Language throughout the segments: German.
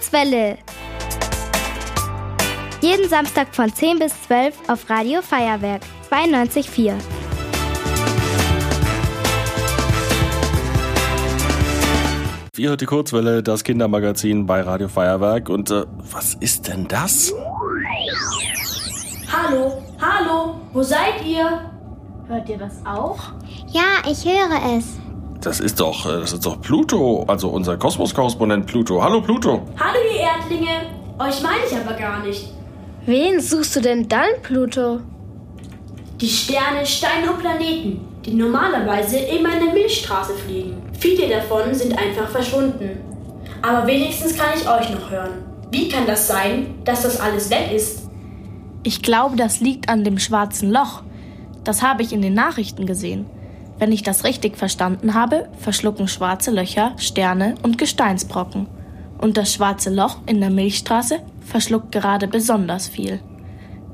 Kurzwelle. Jeden Samstag von 10 bis 12 auf Radio Feuerwerk 92.4. Ihr hört die Kurzwelle, das Kindermagazin bei Radio Feuerwerk. Und äh, was ist denn das? Hallo, hallo, wo seid ihr? Hört ihr das auch? Ja, ich höre es. Das ist doch, äh, das ist doch Pluto, also unser Kosmos-Korrespondent Pluto. Hallo Pluto. Hallo, ihr Erdlinge. Euch meine ich aber gar nicht. Wen suchst du denn dann, Pluto? Die Sterne, Steine und Planeten, die normalerweise immer in der Milchstraße fliegen. Viele davon sind einfach verschwunden. Aber wenigstens kann ich euch noch hören. Wie kann das sein, dass das alles weg ist? Ich glaube, das liegt an dem schwarzen Loch. Das habe ich in den Nachrichten gesehen. Wenn ich das richtig verstanden habe, verschlucken schwarze Löcher Sterne und Gesteinsbrocken. Und das schwarze Loch in der Milchstraße verschluckt gerade besonders viel.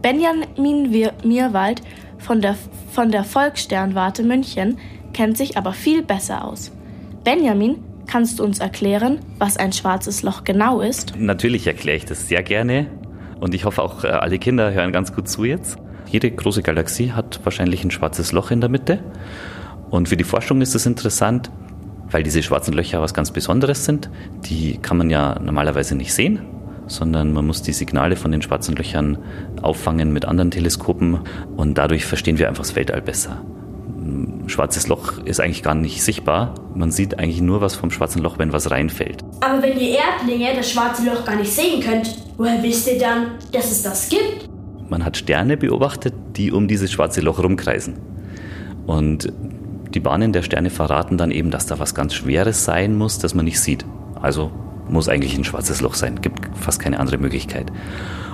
Benjamin Mierwald von der, von der Volkssternwarte München kennt sich aber viel besser aus. Benjamin, kannst du uns erklären, was ein schwarzes Loch genau ist? Natürlich erkläre ich das sehr gerne und ich hoffe auch äh, alle Kinder hören ganz gut zu jetzt. Jede große Galaxie hat wahrscheinlich ein schwarzes Loch in der Mitte und für die Forschung ist es interessant, weil diese schwarzen Löcher was ganz Besonderes sind. Die kann man ja normalerweise nicht sehen, sondern man muss die Signale von den schwarzen Löchern auffangen mit anderen Teleskopen und dadurch verstehen wir einfach das Weltall besser. Ein Schwarzes Loch ist eigentlich gar nicht sichtbar. Man sieht eigentlich nur was vom schwarzen Loch, wenn was reinfällt. Aber wenn ihr Erdlinge das schwarze Loch gar nicht sehen könnt, woher wisst ihr dann, dass es das gibt? Man hat Sterne beobachtet, die um dieses schwarze Loch rumkreisen. Und die Bahnen der Sterne verraten dann eben, dass da was ganz Schweres sein muss, das man nicht sieht. Also muss eigentlich ein schwarzes Loch sein. Gibt fast keine andere Möglichkeit.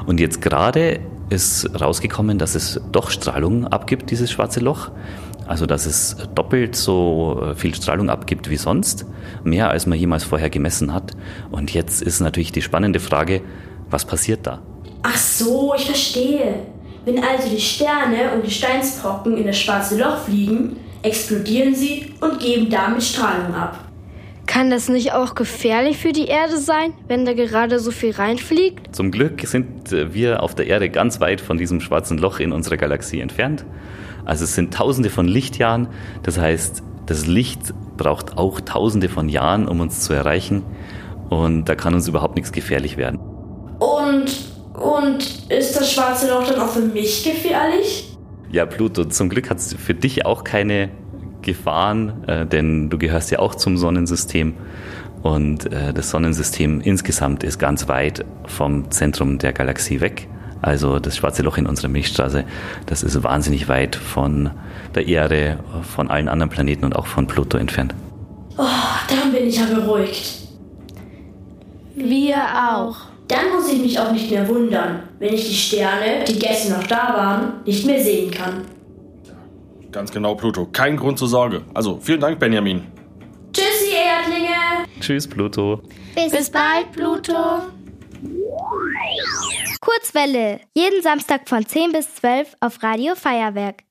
Und jetzt gerade ist rausgekommen, dass es doch Strahlung abgibt, dieses schwarze Loch. Also dass es doppelt so äh, viel Strahlung abgibt wie sonst. Mehr als man jemals vorher gemessen hat. Und jetzt ist natürlich die spannende Frage, was passiert da? Ach so, ich verstehe. Wenn also die Sterne und Gesteinsbrocken in das schwarze Loch fliegen, explodieren sie und geben damit Strahlung ab. Kann das nicht auch gefährlich für die Erde sein, wenn da gerade so viel reinfliegt? Zum Glück sind äh, wir auf der Erde ganz weit von diesem schwarzen Loch in unserer Galaxie entfernt. Also es sind tausende von Lichtjahren. Das heißt, das Licht braucht auch tausende von Jahren, um uns zu erreichen. Und da kann uns überhaupt nichts gefährlich werden. Und, und ist das schwarze Loch dann auch für mich gefährlich? Ja, Pluto, zum Glück hat es für dich auch keine Gefahren, äh, denn du gehörst ja auch zum Sonnensystem. Und äh, das Sonnensystem insgesamt ist ganz weit vom Zentrum der Galaxie weg. Also das schwarze Loch in unserer Milchstraße, das ist wahnsinnig weit von der Erde, von allen anderen Planeten und auch von Pluto entfernt. Oh, dann bin ich ja beruhigt. Wir auch. Dann muss ich mich auch nicht mehr wundern, wenn ich die Sterne, die gestern noch da waren, nicht mehr sehen kann. Ganz genau, Pluto. Kein Grund zur Sorge. Also, vielen Dank, Benjamin. Tschüssi, Erdlinge! Tschüss, Pluto. Bis, bald, Pluto. Kurzwelle. Jeden Samstag von 10 bis 12 auf Radio Feuerwerk